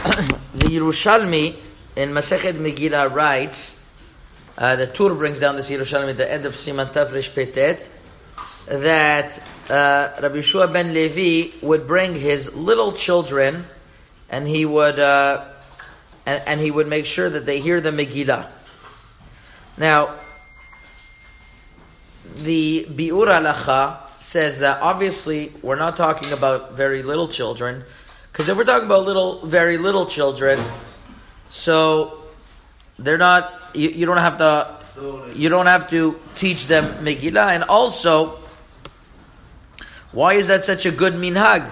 the Yerushalmi in Masechet Megillah writes, uh, the Tur brings down this Yerushalmi at the end of Siman Tafresh Petet, that uh, Rabbi Shua ben Levi would bring his little children, and he would uh, and, and, he would make sure that they hear the Megillah. Now, the Biur Halacha says that obviously we're not talking about very little children, because if we're talking about little, very little children, so they're not. You, you don't have to. You don't have to teach them Megillah, and also, why is that such a good minhag?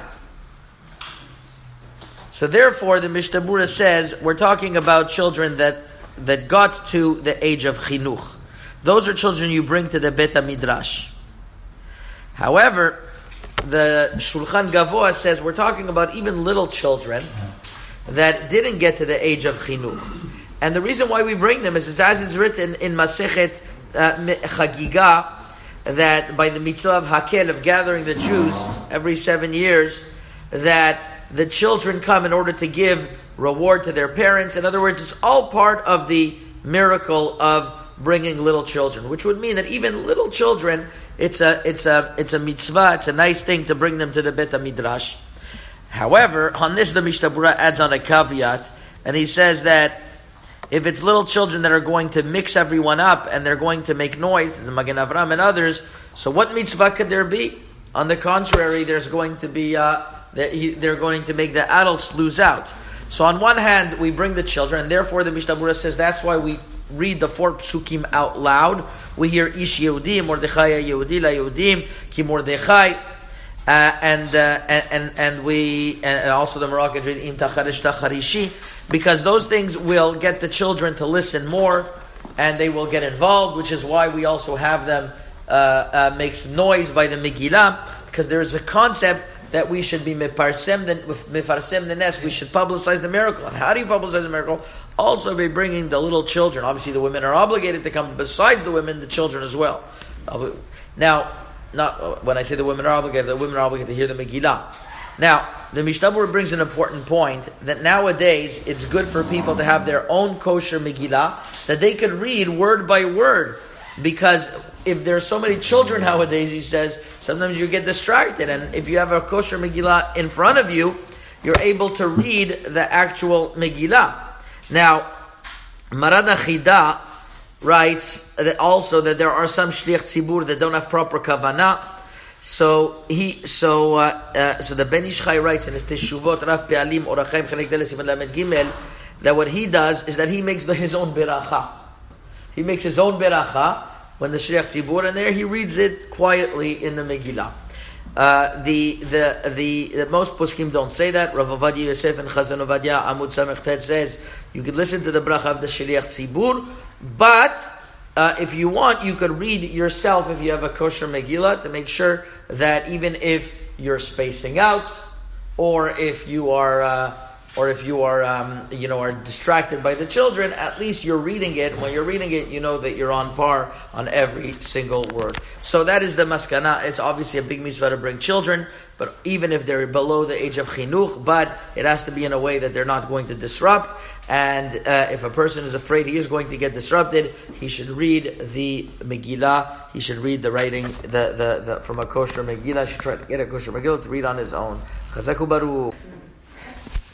So therefore, the Mishnah says we're talking about children that that got to the age of chinuch. Those are children you bring to the Bet Midrash. However, the Shulchan Gavoa says we're talking about even little children that didn't get to the age of chinuch. And the reason why we bring them is, as is written in Masechet uh, Chagiga, that by the mitzvah of Hakel, of gathering the Jews every seven years, that the children come in order to give reward to their parents. In other words, it's all part of the miracle of bringing little children, which would mean that even little children, it's a, it's a, it's a mitzvah, it's a nice thing to bring them to the Bet Midrash. However, on this the Mishnah adds on a caveat, and he says that if it's little children that are going to mix everyone up and they're going to make noise, the Magen Avram and others, so what mitzvah could there be? On the contrary, there's going to be uh, they're going to make the adults lose out. So on one hand, we bring the children, and therefore the Mishnah says that's why we read the four psukim out loud. We hear Ish Yehudi, Mordechai Yehudi, La Yehudim, Ki Mordechai, uh, and, uh, and, and we and also the Moroccan read Im Tacharish Tacharishi, because those things will get the children to listen more, and they will get involved, which is why we also have them uh, uh make some noise by the Megillah, because there is a concept that we should be the, mifarsem the nes. We should publicize the miracle. And how do you publicize the miracle? Also by bringing the little children. Obviously, the women are obligated to come. Besides the women, the children as well. Now, not uh, when I say the women are obligated, the women are obligated to hear the Megillah. Now, the Mishnah brings an important point that nowadays it's good for people to have their own kosher Megillah that they could read word by word. Because if there are so many children nowadays, he says, Sometimes you get distracted, and if you have a kosher Megillah in front of you, you're able to read the actual Megillah. Now, Marana Chida writes that also that there are some shliach tzibur that don't have proper kavanah. So he, so uh, uh, so the Ben Ish Chai writes in his Teshuvot Rav Pe'alim Orach Chaim Chelek Deles Lamed Gimel that what he does is that he makes the, his own beracha. He makes his own beracha, when the Shliach Tzibur in there, he reads it quietly in the Megillah. Uh, the, the, the, the, most poskim don't say that. Rav Ovadia Yosef and Chazon Ovadia Amud Samech Tet says you could listen to the bracha of the Shliach Tzibur, but uh, if you want, you could read yourself if you have a kosher Megillah to make sure that even if you're spacing out or if you are uh, or if you are, um, you know, are distracted by the children, at least you're reading it. When you're reading it, you know that you're on par on every single word. So that is the maskana. It's obviously a big mitzvah to bring children, but even if they're below the age of chinuch, but it has to be in a way that they're not going to disrupt. And uh, if a person is afraid he is going to get disrupted, he should read the Megillah. He should read the writing the, the, the from a kosher Megillah. He should try to get a kosher Megillah to read on his own. Chazaku.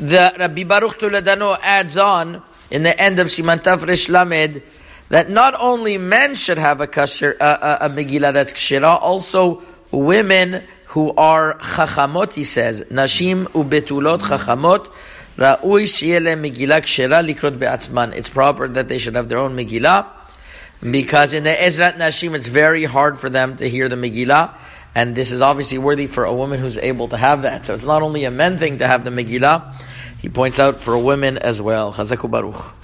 The Rabbi Baruch Toledano adds on in the end of Siman Tafresh Lamed that not only men should have a kasher, uh, a, a Megillah that's kshira, also women who are chachamot, he says, nashim ubetulot chachamot, ra'ui shiele Megillah kshira likrot be'atzman. It's proper that they should have their own Megillah, because in the Ezrat Nashim, it's very hard for them to hear the Megillah. And this is obviously worthy for a woman who's able to have that. So it's not only a men thing to have the Megillah, he points out for women as well. Chazaku Baruch.